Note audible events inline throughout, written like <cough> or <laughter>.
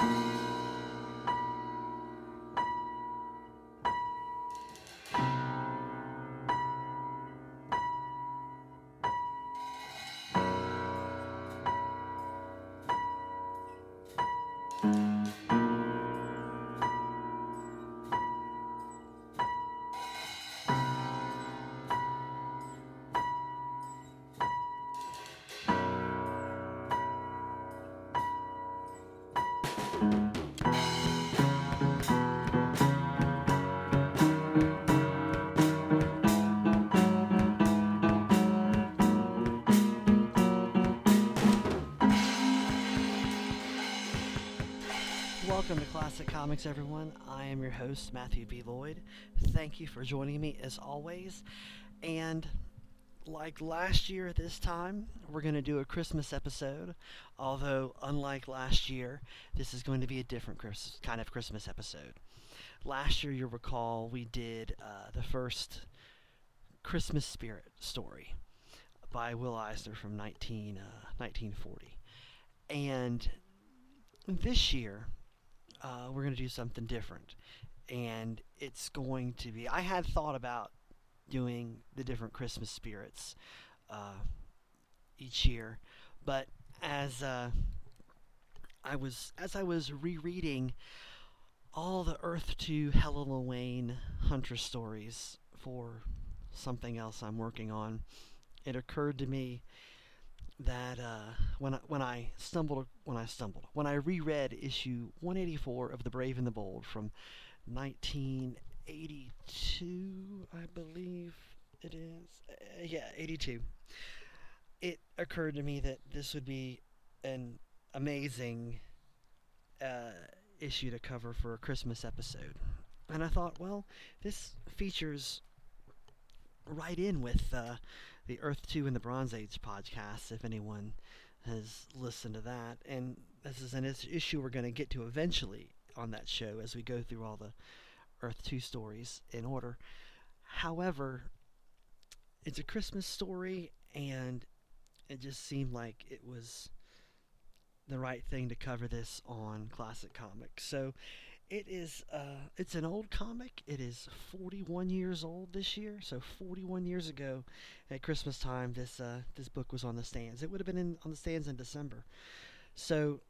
Welcome Classic Comics, everyone. I am your host, Matthew B. Lloyd. Thank you for joining me as always. And like last year at this time, we're going to do a Christmas episode. Although, unlike last year, this is going to be a different Chris- kind of Christmas episode. Last year, you'll recall, we did uh, the first Christmas Spirit story by Will Eisner from 19, uh, 1940. And this year, uh, we're going to do something different. And it's going to be. I had thought about doing the different Christmas spirits uh, each year, but as uh, I was as I was rereading all the Earth 2 Helena Wayne Hunter stories for something else I'm working on, it occurred to me that uh, when I, when I stumbled when I stumbled when I reread issue 184 of The Brave and the Bold from 1982, I believe it is. Uh, yeah, 82. It occurred to me that this would be an amazing uh, issue to cover for a Christmas episode, and I thought, well, this features right in with uh, the Earth 2 and the Bronze Age podcast, if anyone has listened to that. And this is an issue we're going to get to eventually on that show as we go through all the Earth 2 stories in order. However, it's a Christmas story, and it just seemed like it was the right thing to cover this on Classic Comics. So it is uh, it's an old comic. It is 41 years old this year. So 41 years ago, at Christmas time, this uh, this book was on the stands. It would have been in, on the stands in December. So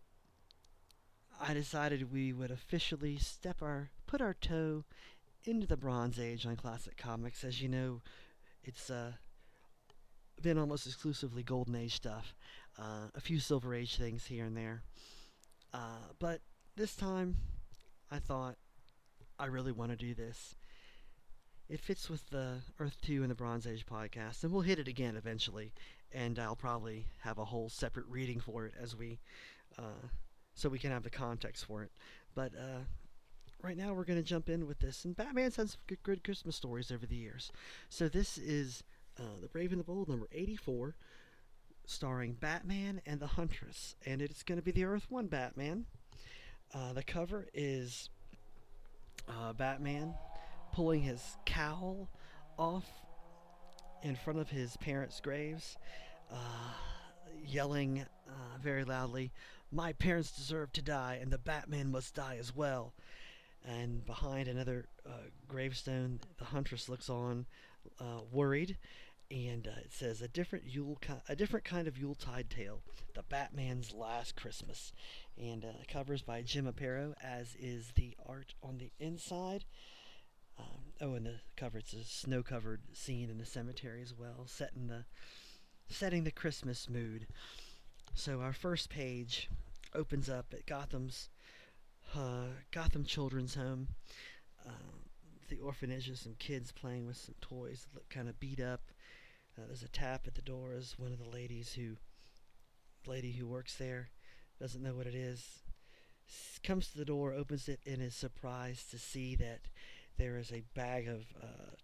I decided we would officially step our put our toe into the Bronze Age on Classic Comics. As you know, it's uh, been almost exclusively Golden Age stuff. Uh, a few Silver Age things here and there. Uh, but this time I thought, I really want to do this. It fits with the Earth 2 and the Bronze Age podcast, and we'll hit it again eventually, and I'll probably have a whole separate reading for it as we, uh, so we can have the context for it. But uh, right now we're going to jump in with this, and Batman's had some good, good Christmas stories over the years. So this is uh, The Brave and the Bold, number 84, starring Batman and the Huntress, and it's going to be the Earth 1 Batman. Uh, the cover is uh, Batman pulling his cowl off in front of his parents' graves, uh, yelling uh, very loudly, My parents deserve to die, and the Batman must die as well. And behind another uh, gravestone, the Huntress looks on, worried, and uh, it says a different Yule, a different kind of Yuletide tale, the Batman's Last Christmas, and uh, covers by Jim Aparo, as is the art on the inside. Um, oh, and the cover it's a snow-covered scene in the cemetery as well, setting the setting the Christmas mood. So our first page opens up at Gotham's uh, Gotham Children's Home. Uh, the orphanage of some kids playing with some toys that look kind of beat up. Uh, there's a tap at the door as one of the ladies who lady who works there doesn't know what it is. S- comes to the door opens it and is surprised to see that there is a bag of uh,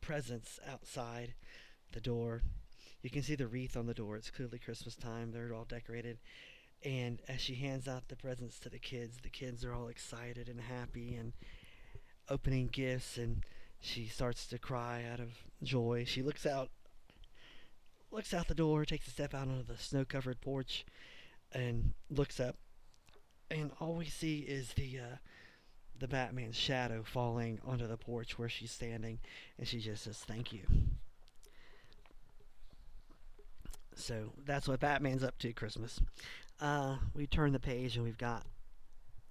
presents outside the door. You can see the wreath on the door. It's clearly christmas time. They're all decorated. And as she hands out the presents to the kids the kids are all excited and happy and opening gifts and she starts to cry out of joy. She looks out looks out the door, takes a step out onto the snow covered porch, and looks up and all we see is the uh, the Batman's shadow falling onto the porch where she's standing, and she just says, "Thank you." So that's what Batman's up to Christmas. Uh, we turn the page and we've got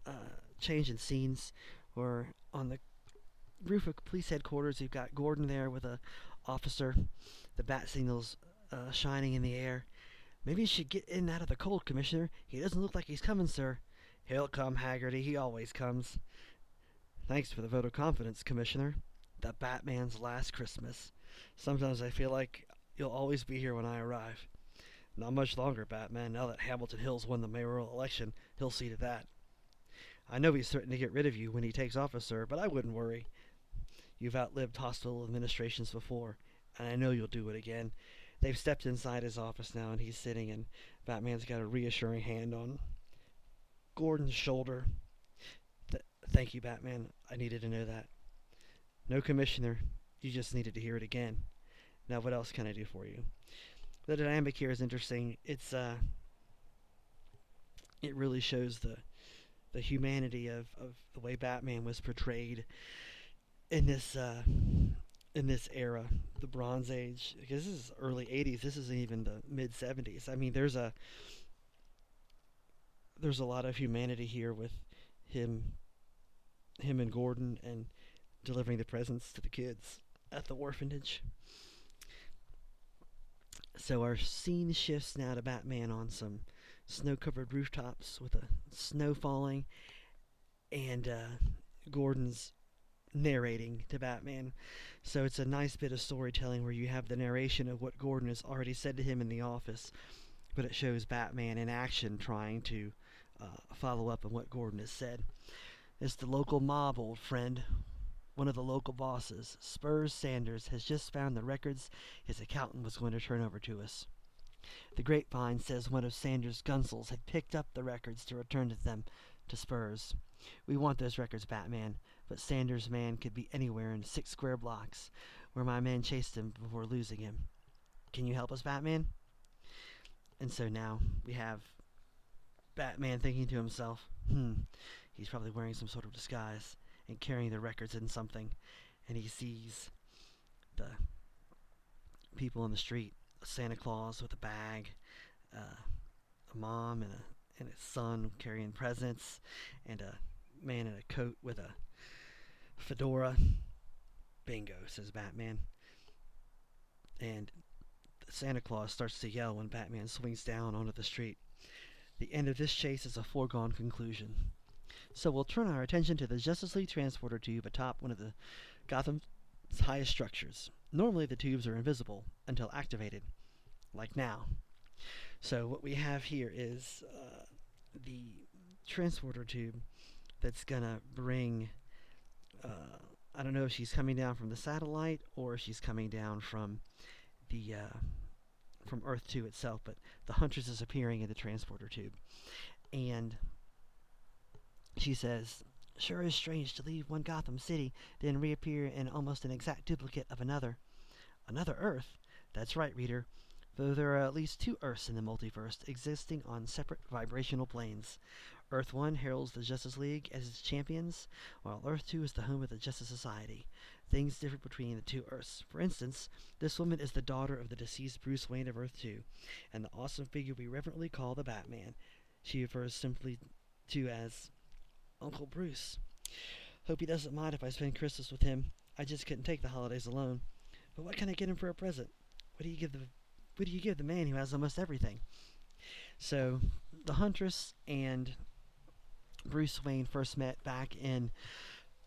uh, change in scenes. We're on the roof of police headquarters. We've got Gordon there with a officer. The bat signals uh, shining in the air. Maybe you should get in out of the cold, Commissioner. He doesn't look like he's coming, sir. He'll come, Haggerty. He always comes. Thanks for the vote of confidence, Commissioner. The Batman's last Christmas. Sometimes I feel like you'll always be here when I arrive. Not much longer, Batman. Now that Hamilton Hill's won the mayoral election, he'll see to that. I know he's threatened to get rid of you when he takes office, sir, but I wouldn't worry. You've outlived hostile administrations before, and I know you'll do it again. They've stepped inside his office now, and he's sitting, and Batman's got a reassuring hand on Gordon's shoulder. Th- thank you, Batman. I needed to know that. No, Commissioner. You just needed to hear it again. Now, what else can I do for you? the dynamic here is interesting. It's uh, it really shows the the humanity of, of the way Batman was portrayed in this uh, in this era, the Bronze Age. Because this is early '80s. This isn't even the mid '70s. I mean, there's a there's a lot of humanity here with him him and Gordon and delivering the presents to the kids at the orphanage. So our scene shifts now to Batman on some snow-covered rooftops with a snow falling, and uh, Gordon's narrating to Batman. So it's a nice bit of storytelling where you have the narration of what Gordon has already said to him in the office, but it shows Batman in action trying to uh, follow up on what Gordon has said. It's the local mob, old friend one of the local bosses, Spurs Sanders, has just found the records his accountant was going to turn over to us. The grapevine says one of Sanders' gunsels had picked up the records to return to them to Spurs. We want those records, Batman, but Sanders' man could be anywhere in six square blocks, where my man chased him before losing him. Can you help us, Batman? And so now we have Batman thinking to himself, hmm, he's probably wearing some sort of disguise and carrying the records in something, and he sees the people in the street, Santa Claus with a bag, uh, a mom and a and a son carrying presents, and a man in a coat with a fedora. Bingo, says Batman. And Santa Claus starts to yell when Batman swings down onto the street. The end of this chase is a foregone conclusion. So we'll turn our attention to the Justice League transporter tube atop one of the Gotham's highest structures. Normally the tubes are invisible until activated, like now. So what we have here is uh, the transporter tube that's gonna bring. Uh, I don't know if she's coming down from the satellite or if she's coming down from the uh, from Earth 2 itself, but the Huntress is appearing in the transporter tube, and she says, Sure is strange to leave one Gotham City, then reappear in almost an exact duplicate of another. Another Earth? That's right, reader. Though there are at least two Earths in the multiverse, existing on separate vibrational planes. Earth 1 heralds the Justice League as its champions, while Earth 2 is the home of the Justice Society. Things differ between the two Earths. For instance, this woman is the daughter of the deceased Bruce Wayne of Earth 2, and the awesome figure we reverently call the Batman. She refers simply to as Uncle Bruce. Hope he doesn't mind if I spend Christmas with him. I just couldn't take the holidays alone. But what can I get him for a present? What do you give the what do you give the man who has almost everything? So the Huntress and Bruce Wayne first met back in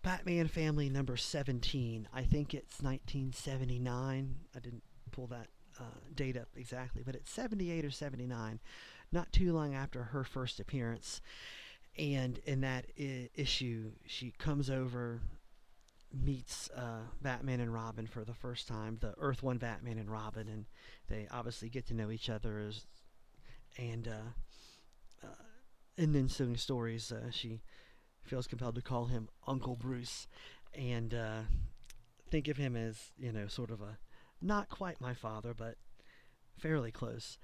Batman Family number 17. I think it's 1979. I didn't pull that uh, date up exactly, but it's 78 or 79, not too long after her first appearance and in that I- issue, she comes over, meets uh, Batman and Robin for the first time, the Earth One Batman and Robin, and they obviously get to know each other as, and uh, in ensuing stories, uh, she feels compelled to call him Uncle Bruce, and uh, think of him as you know sort of a not quite my father, but fairly close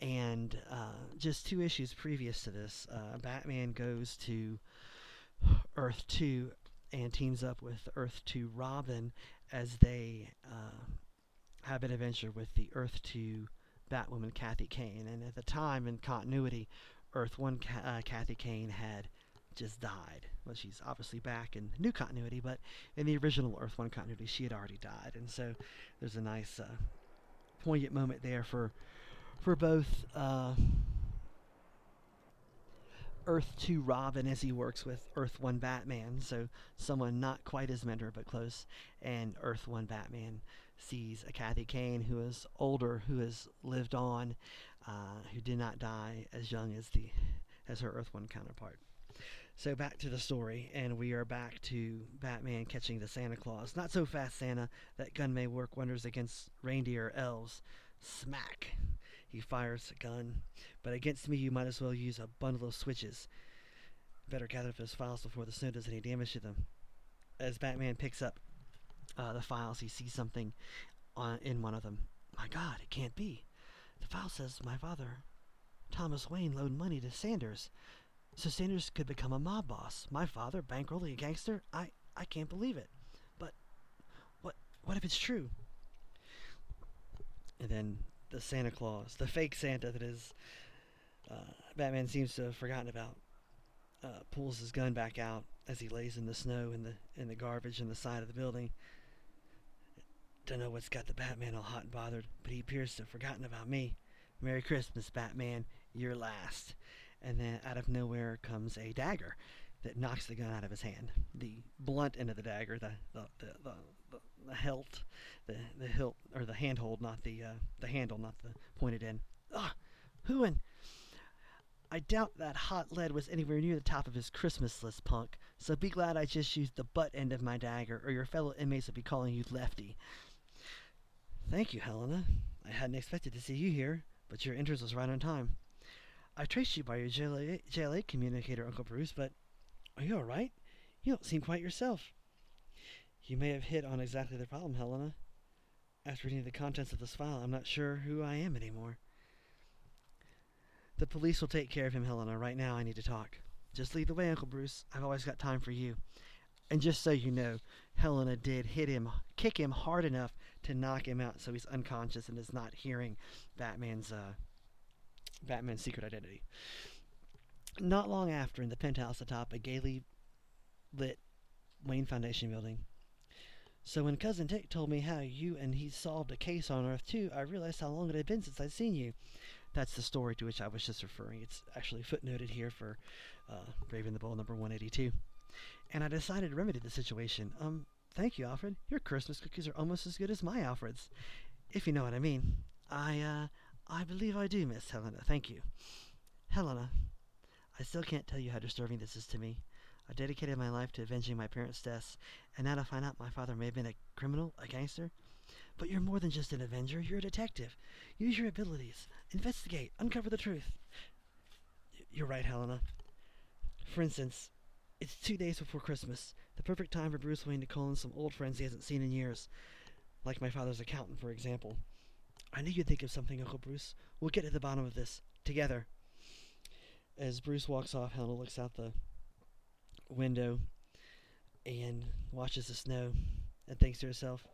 And uh, just two issues previous to this, uh, Batman goes to Earth 2 and teams up with Earth 2 Robin as they uh, have an adventure with the Earth 2 Batwoman Kathy Kane. And at the time, in continuity, Earth 1 uh, Kathy Kane had just died. Well, she's obviously back in new continuity, but in the original Earth 1 continuity, she had already died. And so there's a nice uh, poignant moment there for for both uh, Earth 2 Robin as he works with Earth 1 Batman, so someone not quite as mentor but close, and Earth 1 Batman sees a Kathy Kane who is older, who has lived on, uh, who did not die as young as the as her Earth 1 counterpart. So back to the story, and we are back to Batman catching the Santa Claus. Not so fast, Santa. That gun may work wonders against reindeer elves. Smack! He fires a gun. But against me, you might as well use a bundle of switches. Better gather up those files before the snow does any damage to them. As Batman picks up uh, the files, he sees something on, in one of them. My God, it can't be. The file says my father, Thomas Wayne, loaned money to Sanders. So Sanders could become a mob boss. My father, bankrolling a gangster? I, I can't believe it. But what what if it's true? And then the Santa Claus, the fake Santa that is uh, Batman seems to have forgotten about, uh, pulls his gun back out as he lays in the snow in the in the garbage in the side of the building. Don't know what's got the Batman all hot and bothered, but he appears to have forgotten about me. Merry Christmas, Batman. You're last and then out of nowhere comes a dagger that knocks the gun out of his hand. The blunt end of the dagger, the the the, the, the, the hilt, the the hilt or the handhold, not the uh, the handle, not the pointed end. Ah, in? I doubt that hot lead was anywhere near the top of his Christmas list, punk. So be glad I just used the butt end of my dagger, or your fellow inmates would be calling you Lefty. Thank you, Helena. I hadn't expected to see you here, but your entrance was right on time. I traced you by your JLA, JLA communicator, Uncle Bruce, but are you all right? You don't seem quite yourself. You may have hit on exactly the problem, Helena. After reading the contents of this file, I'm not sure who I am anymore. The police will take care of him, Helena. Right now, I need to talk. Just lead the way, Uncle Bruce. I've always got time for you. And just so you know, Helena did hit him, kick him hard enough to knock him out so he's unconscious and is not hearing Batman's uh, Batman's secret identity. Not long after, in the penthouse atop a gaily lit Wayne Foundation building. So when Cousin Dick told me how you and he solved a case on Earth 2, I realized how long it had been since I'd seen you. That's the story to which I was just referring. It's actually footnoted here for uh, the Bold number 182. And I decided to remedy the situation. Um, thank you, Alfred. Your Christmas cookies are almost as good as my Alfred's, if you know what I mean. I, uh, I believe I do, Miss Helena. Thank you. Helena, I still can't tell you how disturbing this is to me. I dedicated my life to avenging my parents' deaths, and now to find out my father may have been a criminal, a gangster. But you're more than just an avenger, you're a detective. Use your abilities. Investigate. Uncover the truth. You're right, Helena. For instance, it's two days before Christmas, the perfect time for Bruce Wayne to call in some old friends he hasn't seen in years. Like my father's accountant, for example. I knew you'd think of something, Uncle Bruce. We'll get to the bottom of this together. As Bruce walks off, Helena looks out the window and watches the snow and thinks to herself,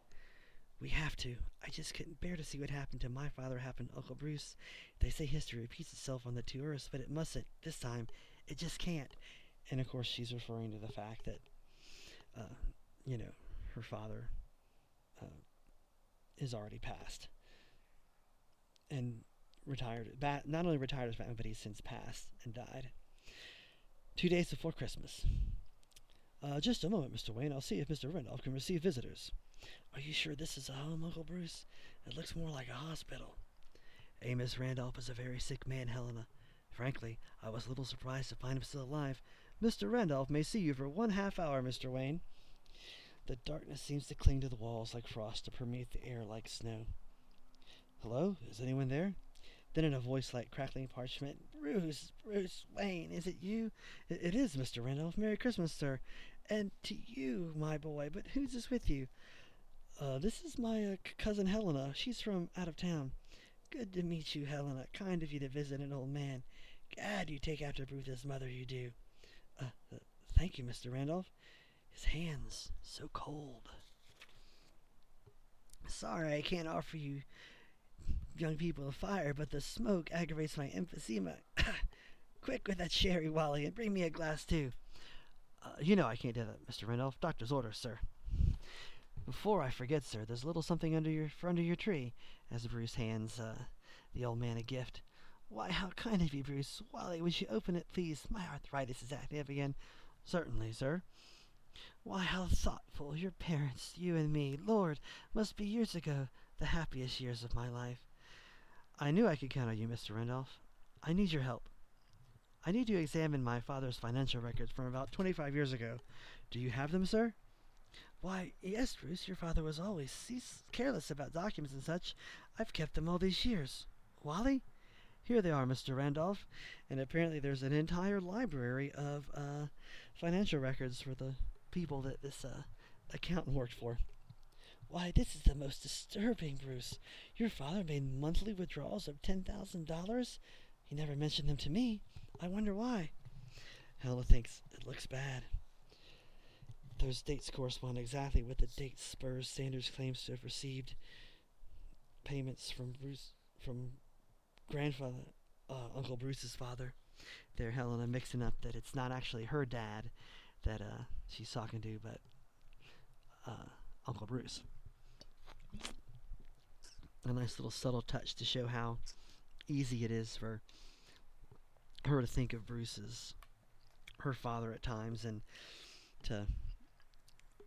We have to. I just couldn't bear to see what happened to my father happen Uncle Bruce. They say history repeats itself on the two Earths, but it mustn't. This time, it just can't. And of course, she's referring to the fact that, uh, you know, her father uh, is already passed and retired. Not only retired as Batman, but he's since passed and died. Two days before Christmas. Uh, just a moment, Mr. Wayne. I'll see if Mr. Randolph can receive visitors. Are you sure this is a home, Uncle Bruce? It looks more like a hospital. Amos Randolph is a very sick man, Helena. Frankly, I was a little surprised to find him still alive. Mr. Randolph may see you for one half hour, Mr. Wayne. The darkness seems to cling to the walls like frost to permeate the air like snow. Hello? Is anyone there? Then in a voice like crackling parchment, Bruce, Bruce Wayne, is it you? it, it is, Mr. Randolph. Merry Christmas, sir. And to you, my boy. But who's this with you? Uh, this is my uh, cousin Helena. She's from out of town. Good to meet you, Helena. Kind of you to visit an old man. Gad, you take after Bruce's mother, you do. Thank you, Mr. Randolph. His hands so cold. Sorry, I can't offer you young people a fire, but the smoke aggravates my emphysema. <coughs> Quick with that sherry, Wally, and bring me a glass too. Uh, you know I can't do that, Mr. Randolph. Doctor's orders, sir. Before I forget, sir, there's a little something under your under your tree, as Bruce hands uh, the old man a gift. Why, how kind of you, Bruce. Wally, would you open it, please? My arthritis is acting up again. Certainly, sir. Why, how thoughtful. Your parents, you and me. Lord, must be years ago, the happiest years of my life. I knew I could count on you, Mr. Randolph. I need your help. I need to examine my father's financial records from about 25 years ago. Do you have them, sir? Why, yes, Bruce. Your father was always cease- careless about documents and such. I've kept them all these years. Wally? Here they are, Mr. Randolph. And apparently there's an entire library of uh, financial records for the people that this uh, accountant worked for. Why, this is the most disturbing, Bruce. Your father made monthly withdrawals of $10,000? He never mentioned them to me. I wonder why. Helena thinks it looks bad. Those dates correspond exactly with the dates Spurs Sanders claims to have received payments from Bruce from grandfather uh, Uncle Bruce's father. There, Helena mixing up that it's not actually her dad that uh, she's talking to, but uh, Uncle Bruce. A nice little subtle touch to show how easy it is for her to think of Bruce as her father at times and to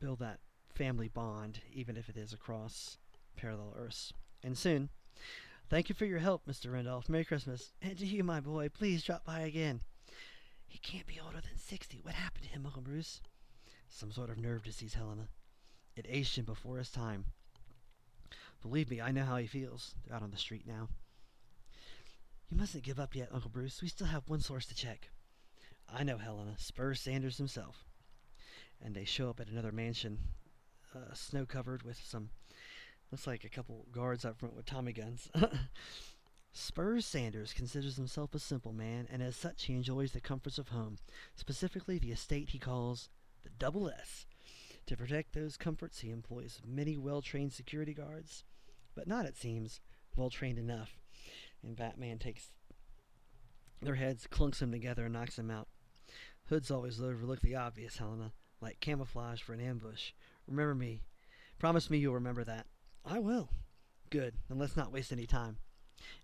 build that family bond, even if it is across parallel Earths. And soon, thank you for your help, Mr. Randolph. Merry Christmas. And to you, my boy, please drop by again. He can't be older than 60. What happened to him, Uncle Bruce? Some sort of nerve disease, Helena. It aged him before his time. Believe me, I know how he feels out on the street now. You mustn't give up yet, Uncle Bruce. We still have one source to check. I know, Helena. Spurs Sanders himself. And they show up at another mansion, uh, snow covered with some, looks like a couple guards up front with Tommy guns. <laughs> Spurs Sanders considers himself a simple man, and as such he enjoys the comforts of home, specifically the estate he calls the Double S. To protect those comforts, he employs many well trained security guards, but not, it seems, well trained enough. And Batman takes their heads, clunks them together, and knocks them out. Hoods always overlook the obvious, Helena, like camouflage for an ambush. Remember me. Promise me you'll remember that. I will. Good, then let's not waste any time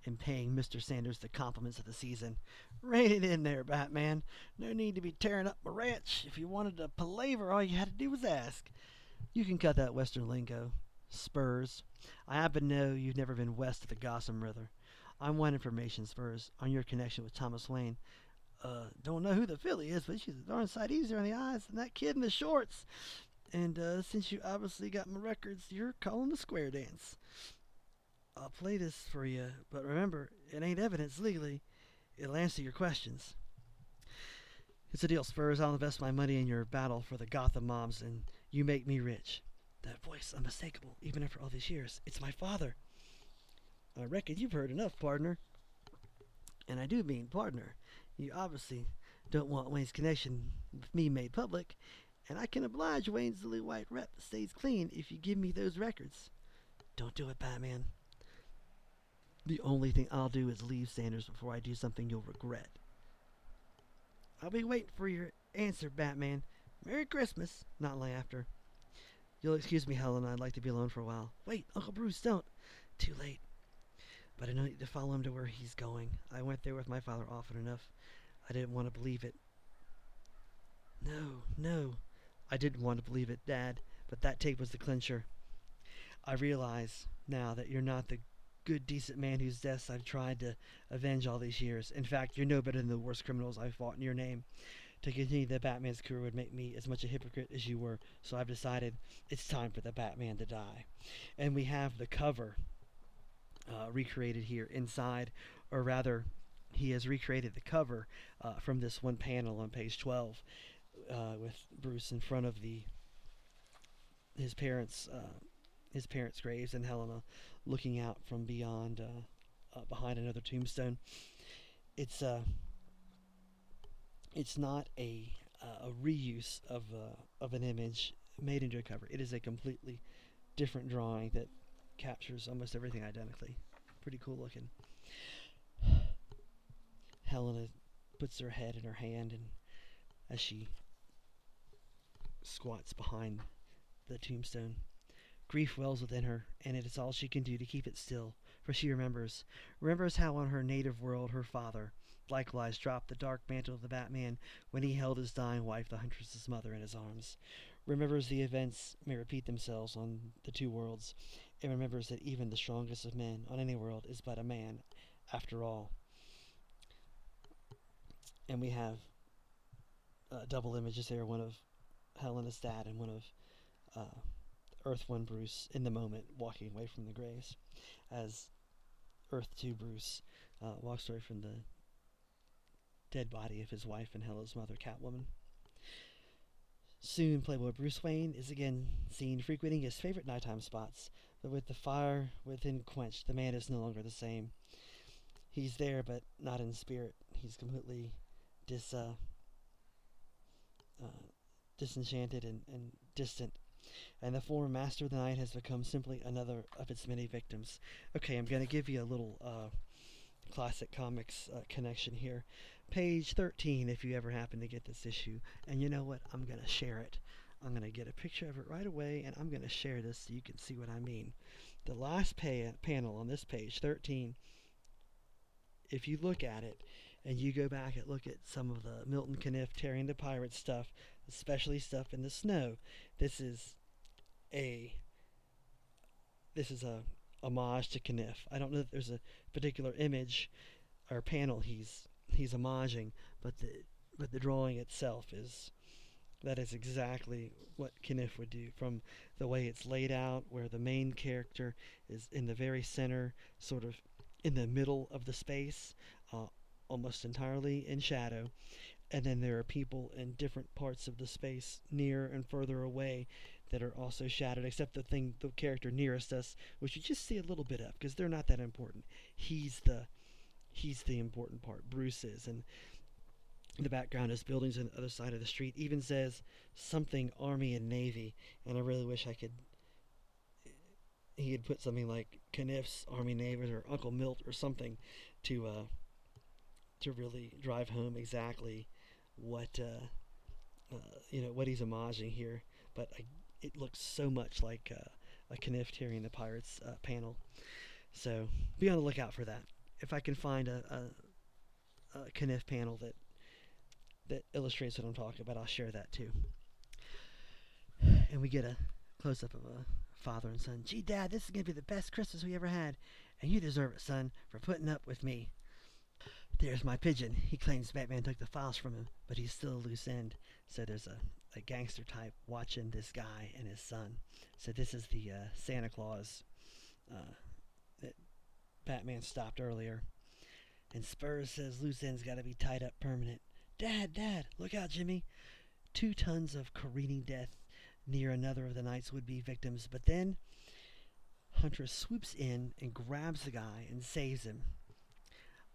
in paying Mr. Sanders the compliments of the season. Rein it in there, Batman. No need to be tearing up my ranch. If you wanted to palaver, all you had to do was ask. You can cut that Western lingo. Spurs. I happen to know you've never been west of the Gotham River. I want information, Spurs, on your connection with Thomas Wayne. Uh, don't know who the filly is, but she's a darn sight easier on the eyes than that kid in the shorts. And uh, since you obviously got my records, you're calling the square dance. I'll play this for you, but remember, it ain't evidence legally. It'll answer your questions. It's a deal, Spurs. I'll invest my money in your battle for the Gotham mobs, and you make me rich. That voice, unmistakable, even after all these years. It's my father. I reckon you've heard enough, partner. And I do mean partner. You obviously don't want Wayne's connection with me made public, and I can oblige Wayne's little white rep stays clean if you give me those records. Don't do it, Batman. The only thing I'll do is leave Sanders before I do something you'll regret. I'll be waiting for your answer, Batman. Merry Christmas. Not long after. You'll excuse me, Helen. I'd like to be alone for a while. Wait, Uncle Bruce, don't. Too late. But I need to follow him to where he's going. I went there with my father often enough. I didn't want to believe it. No, no. I didn't want to believe it, Dad, but that tape was the clincher. I realize now that you're not the good, decent man whose deaths I've tried to avenge all these years. In fact, you're no better than the worst criminals I've fought in your name. To continue the Batman's career would make me as much a hypocrite as you were, so I've decided it's time for the Batman to die. And we have the cover uh, recreated here inside, or rather, he has recreated the cover uh, from this one panel on page 12 uh, with Bruce in front of the his parents' uh, his parents' graves and Helena looking out from beyond uh, uh, behind another tombstone. It's uh, it's not a uh, a reuse of uh, of an image made into a cover. It is a completely different drawing that captures almost everything identically. Pretty cool looking. <sighs> Helena puts her head in her hand and as she squats behind the tombstone. Grief wells within her, and it is all she can do to keep it still, for she remembers, remembers how on her native world her father likewise dropped the dark mantle of the Batman when he held his dying wife, the Huntress's mother, in his arms. Remembers the events may repeat themselves on the two worlds, and remembers that even the strongest of men on any world is but a man, after all. And we have uh, double images there, one of Helena's dad and one of uh, Earth 1 Bruce in the moment walking away from the graves as Earth 2 Bruce uh, walks away from the dead body of his wife and Hela's mother, Catwoman. Soon, Playboy Bruce Wayne is again seen frequenting his favorite nighttime spots, but with the fire within quenched, the man is no longer the same. He's there, but not in spirit. He's completely dis, uh, uh, disenchanted and, and distant and the former master of the night has become simply another of its many victims. Okay, I'm going to give you a little uh, classic comics uh, connection here. Page 13, if you ever happen to get this issue. And you know what? I'm going to share it. I'm going to get a picture of it right away, and I'm going to share this so you can see what I mean. The last pa- panel on this page, 13, if you look at it, and you go back and look at some of the Milton Caniff Terry and the Pirate stuff, especially stuff in the snow, this is a this is a homage to Caniff. I don't know if there's a particular image or panel he's he's homaging, but the but the drawing itself is that is exactly what Caniff would do from the way it's laid out, where the main character is in the very center, sort of in the middle of the space, uh, almost entirely in shadow, and then there are people in different parts of the space, near and further away, that are also shadowed, except the thing, the character nearest us, which you just see a little bit of because they're not that important. He's the he's the important part. Bruce is, and the background is buildings on the other side of the street. Even says something Army and Navy, and I really wish I could. He had put something like Caniff's Army Navy or Uncle Milt or something to uh, to really drive home exactly what uh, uh, you know what he's homaging here. But I it looks so much like uh, a Caniff Terry and the Pirates uh, panel. So be on the lookout for that. If I can find a, a, a panel that that illustrates what I'm talking about, I'll share that too. And we get a close up of a father and son. Gee, Dad, this is going to be the best Christmas we ever had, and you deserve it, son, for putting up with me. There's my pigeon. He claims Batman took the files from him, but he's still a loose end. So there's a a gangster type watching this guy and his son. So this is the uh, Santa Claus uh, that Batman stopped earlier. And Spurs says loose ends got to be tied up permanent. Dad, Dad, look out, Jimmy! Two tons of careening death near another of the night's would-be victims, but then Huntress swoops in and grabs the guy and saves him.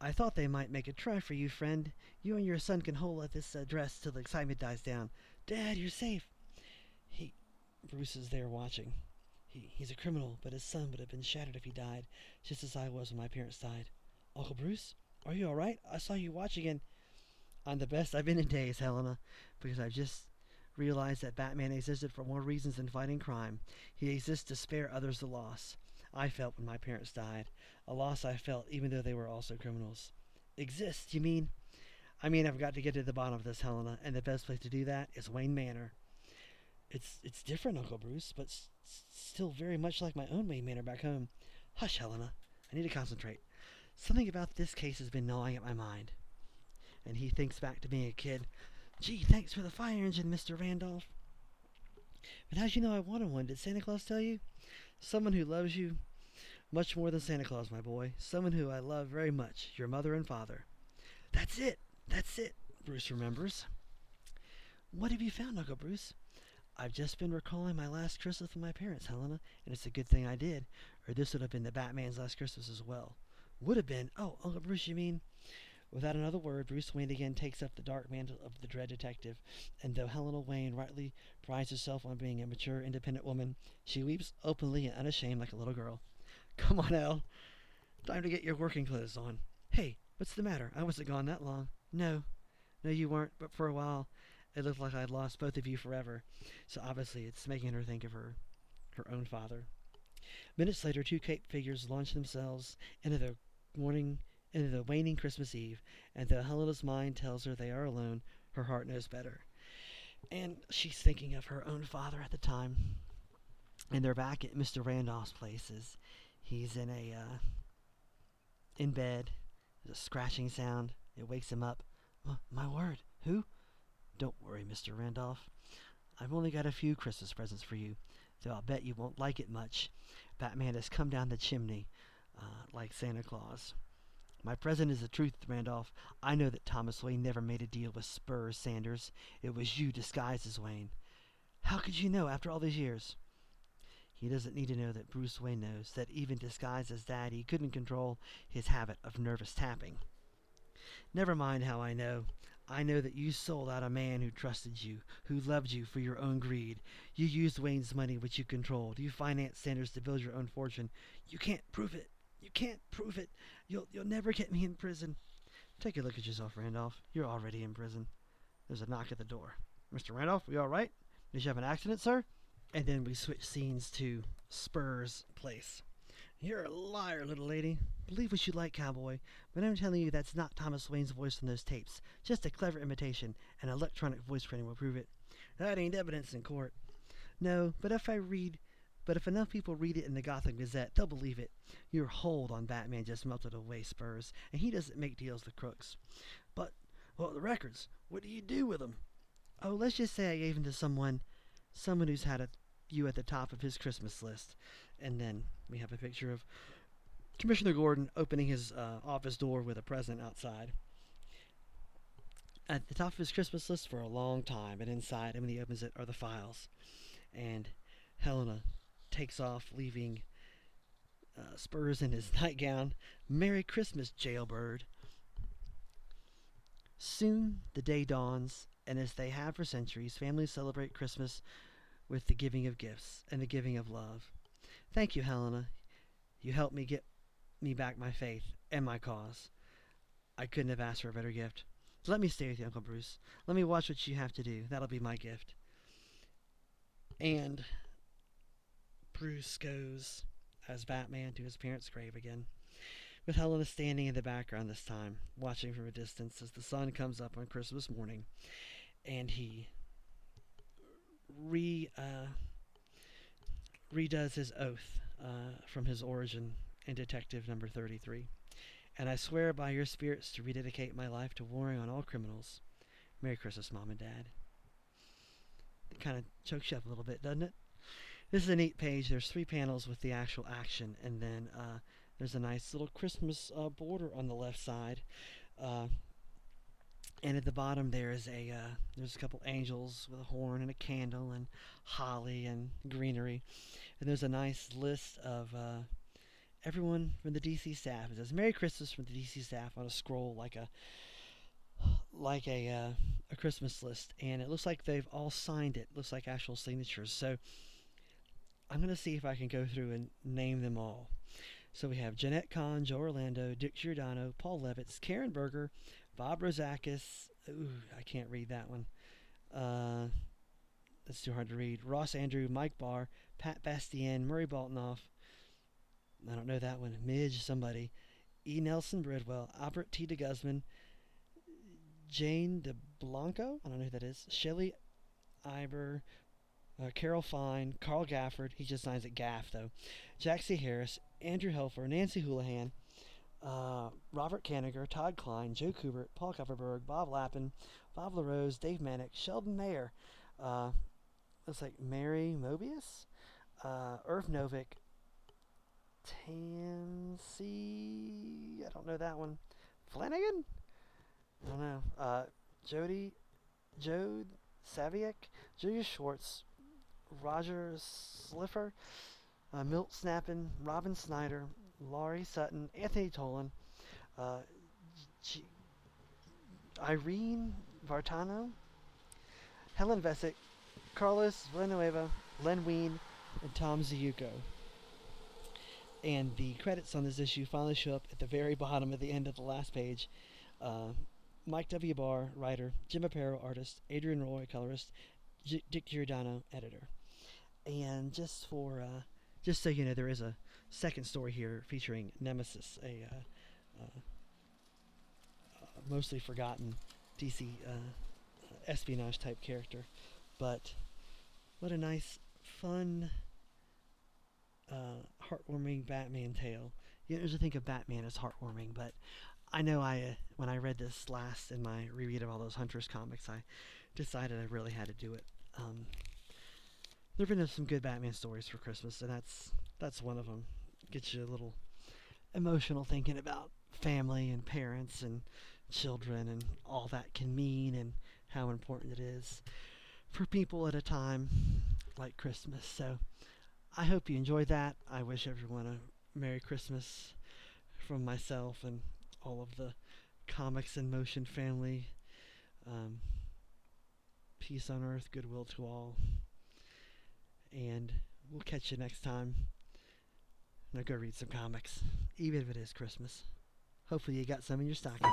I thought they might make a try for you, friend. You and your son can hold at this address till the excitement dies down. Dad, you're safe. He, Bruce is there watching. He, he's a criminal, but his son would have been shattered if he died, just as I was when my parents died. Uncle Bruce, are you all right? I saw you watching and I'm the best I've been in days, Helena, because I've just realized that Batman existed for more reasons than fighting crime. He exists to spare others the loss I felt when my parents died, a loss I felt even though they were also criminals. Exists, you mean? I mean, I've got to get to the bottom of this, Helena, and the best place to do that is Wayne Manor. It's it's different, Uncle Bruce, but s- still very much like my own Wayne Manor back home. Hush, Helena. I need to concentrate. Something about this case has been gnawing at my mind. And he thinks back to being a kid. Gee, thanks for the fire engine, Mr. Randolph. But how'd you know I wanted one? Did Santa Claus tell you? Someone who loves you much more than Santa Claus, my boy. Someone who I love very much. Your mother and father. That's it. That's it, Bruce remembers. What have you found, Uncle Bruce? I've just been recalling my last Christmas with my parents, Helena, and it's a good thing I did, or this would have been the Batman's last Christmas as well. Would have been. Oh, Uncle Bruce, you mean? Without another word, Bruce Wayne again takes up the dark mantle of the dread detective, and though Helena Wayne rightly prides herself on being a mature, independent woman, she weeps openly and unashamed like a little girl. Come on, Elle. Time to get your working clothes on. Hey, what's the matter? I wasn't gone that long. No. No, you weren't, but for a while it looked like I'd lost both of you forever. So obviously it's making her think of her her own father. Minutes later, two cape figures launch themselves into the morning into the waning Christmas Eve, and though Helena's mind tells her they are alone, her heart knows better. And she's thinking of her own father at the time. And they're back at Mr. Randolph's places. He's in a uh, in bed. There's a scratching sound. It wakes him up. My word, who? Don't worry, Mr. Randolph. I've only got a few Christmas presents for you, though I'll bet you won't like it much. Batman has come down the chimney uh, like Santa Claus. My present is the truth, Randolph. I know that Thomas Wayne never made a deal with Spurs Sanders. It was you disguised as Wayne. How could you know after all these years? He doesn't need to know that Bruce Wayne knows that even disguised as Dad, he couldn't control his habit of nervous tapping. Never mind how I know. I know that you sold out a man who trusted you, who loved you for your own greed. You used Wayne's money, which you controlled. You financed Sanders to build your own fortune. You can't prove it. Can't prove it. You'll you'll never get me in prison. Take a look at yourself, Randolph. You're already in prison. There's a knock at the door. Mr. Randolph, we all right? Did you have an accident, sir? And then we switch scenes to Spurs Place. You're a liar, little lady. Believe what you like, cowboy, but I'm telling you that's not Thomas Wayne's voice on those tapes. Just a clever imitation. An electronic voice printing will prove it. That ain't evidence in court. No, but if I read but if enough people read it in the Gotham Gazette, they'll believe it. Your hold on Batman just melted away, Spurs, and he doesn't make deals with crooks. But, well, the records, what do you do with them? Oh, let's just say I gave them to someone, someone who's had a, you at the top of his Christmas list. And then we have a picture of Commissioner Gordon opening his uh, office door with a present outside. At the top of his Christmas list for a long time, and inside, and when he opens it, are the files. And Helena takes off, leaving uh, Spurs in his <laughs> nightgown. Merry Christmas, jailbird. Soon the day dawns, and as they have for centuries, families celebrate Christmas with the giving of gifts and the giving of love. Thank you, Helena. You helped me get me back my faith and my cause. I couldn't have asked for a better gift. Let me stay with you, Uncle Bruce. Let me watch what you have to do. That'll be my gift. And Bruce goes as Batman to his parents' grave again, with Helena standing in the background this time, watching from a distance as the sun comes up on Christmas morning, and he re uh, redoes his oath uh, from his origin in Detective Number Thirty Three. And I swear by your spirits to rededicate my life to warring on all criminals. Merry Christmas, Mom and Dad. It kind of chokes you up a little bit, doesn't it? This is a neat page. There's three panels with the actual action, and then uh, there's a nice little Christmas uh, border on the left side. Uh, and at the bottom there is a uh, there's a couple angels with a horn and a candle and holly and greenery, and there's a nice list of uh, everyone from the DC staff. It says "Merry Christmas" from the DC staff on a scroll like a like a uh, a Christmas list, and it looks like they've all signed it. Looks like actual signatures. So I'm going to see if I can go through and name them all. So we have Jeanette Kahn, Joe Orlando, Dick Giordano, Paul Levitz, Karen Berger, Bob Rozakis. Ooh, I can't read that one. Uh, that's too hard to read. Ross Andru, Mike Barr, Pat Bastien, Murray Boltinoff. I don't know that one. Midge, somebody. E. Nelson Bridwell, Albert T. de Guzman, Jane de Blanco. I don't know who that is. Shelley Iber, uh, Carol Fine, Carl Gafford, he just signs it Gaff though, C. Harris, Andrew Helfer, Nancy Houlihan, uh, Robert Kanigher, Todd Klein, Joe Kubert, Paul Kupperberg, Bob Lappin, Bob LaRose, Dave Manak, Sheldon Mayer, uh, looks like Mary Mobius, uh, Irv Novick, Tansy, I don't know that one, Flanagan, I don't know, uh, Jody, Jode Saviak, Julius Schwartz, Roger Slifer, uh, Milt Snapinn, Robin Snyder, Laurie Sutton, Anthony Tollin, uh, G- Irene Vartano, Helen Vesik, Carlos Villanueva, Len Wein, and Tom Ziuko. And the credits on this issue finally show up at the very bottom at the end of the last page. Uh, Mike W. Barr, writer, Jim Aparo, artist, Adrienne Roy, colorist, J- Dick Giordano, editor. And just for, uh, just so you know, there is a second story here featuring Nemesis, a uh, uh, uh, mostly forgotten DC uh, espionage type character. But what a nice, fun, uh, heartwarming Batman tale. You don't think of Batman as heartwarming, but I know I uh, when I read this last in my reread of all those Huntress comics, I decided I really had to do it. Um, there've been some good Batman stories for Christmas, and that's that's one of them. Gets you a little emotional thinking about family and parents and children and all that can mean and how important it is for people at a time like Christmas. So I hope you enjoyed that. I wish everyone a Merry Christmas from myself and all of the Comics in Motion family. Um, Peace on earth, goodwill to all. And we'll catch you next time. Now go read some comics, even if it is Christmas. Hopefully, you got some in your stocking.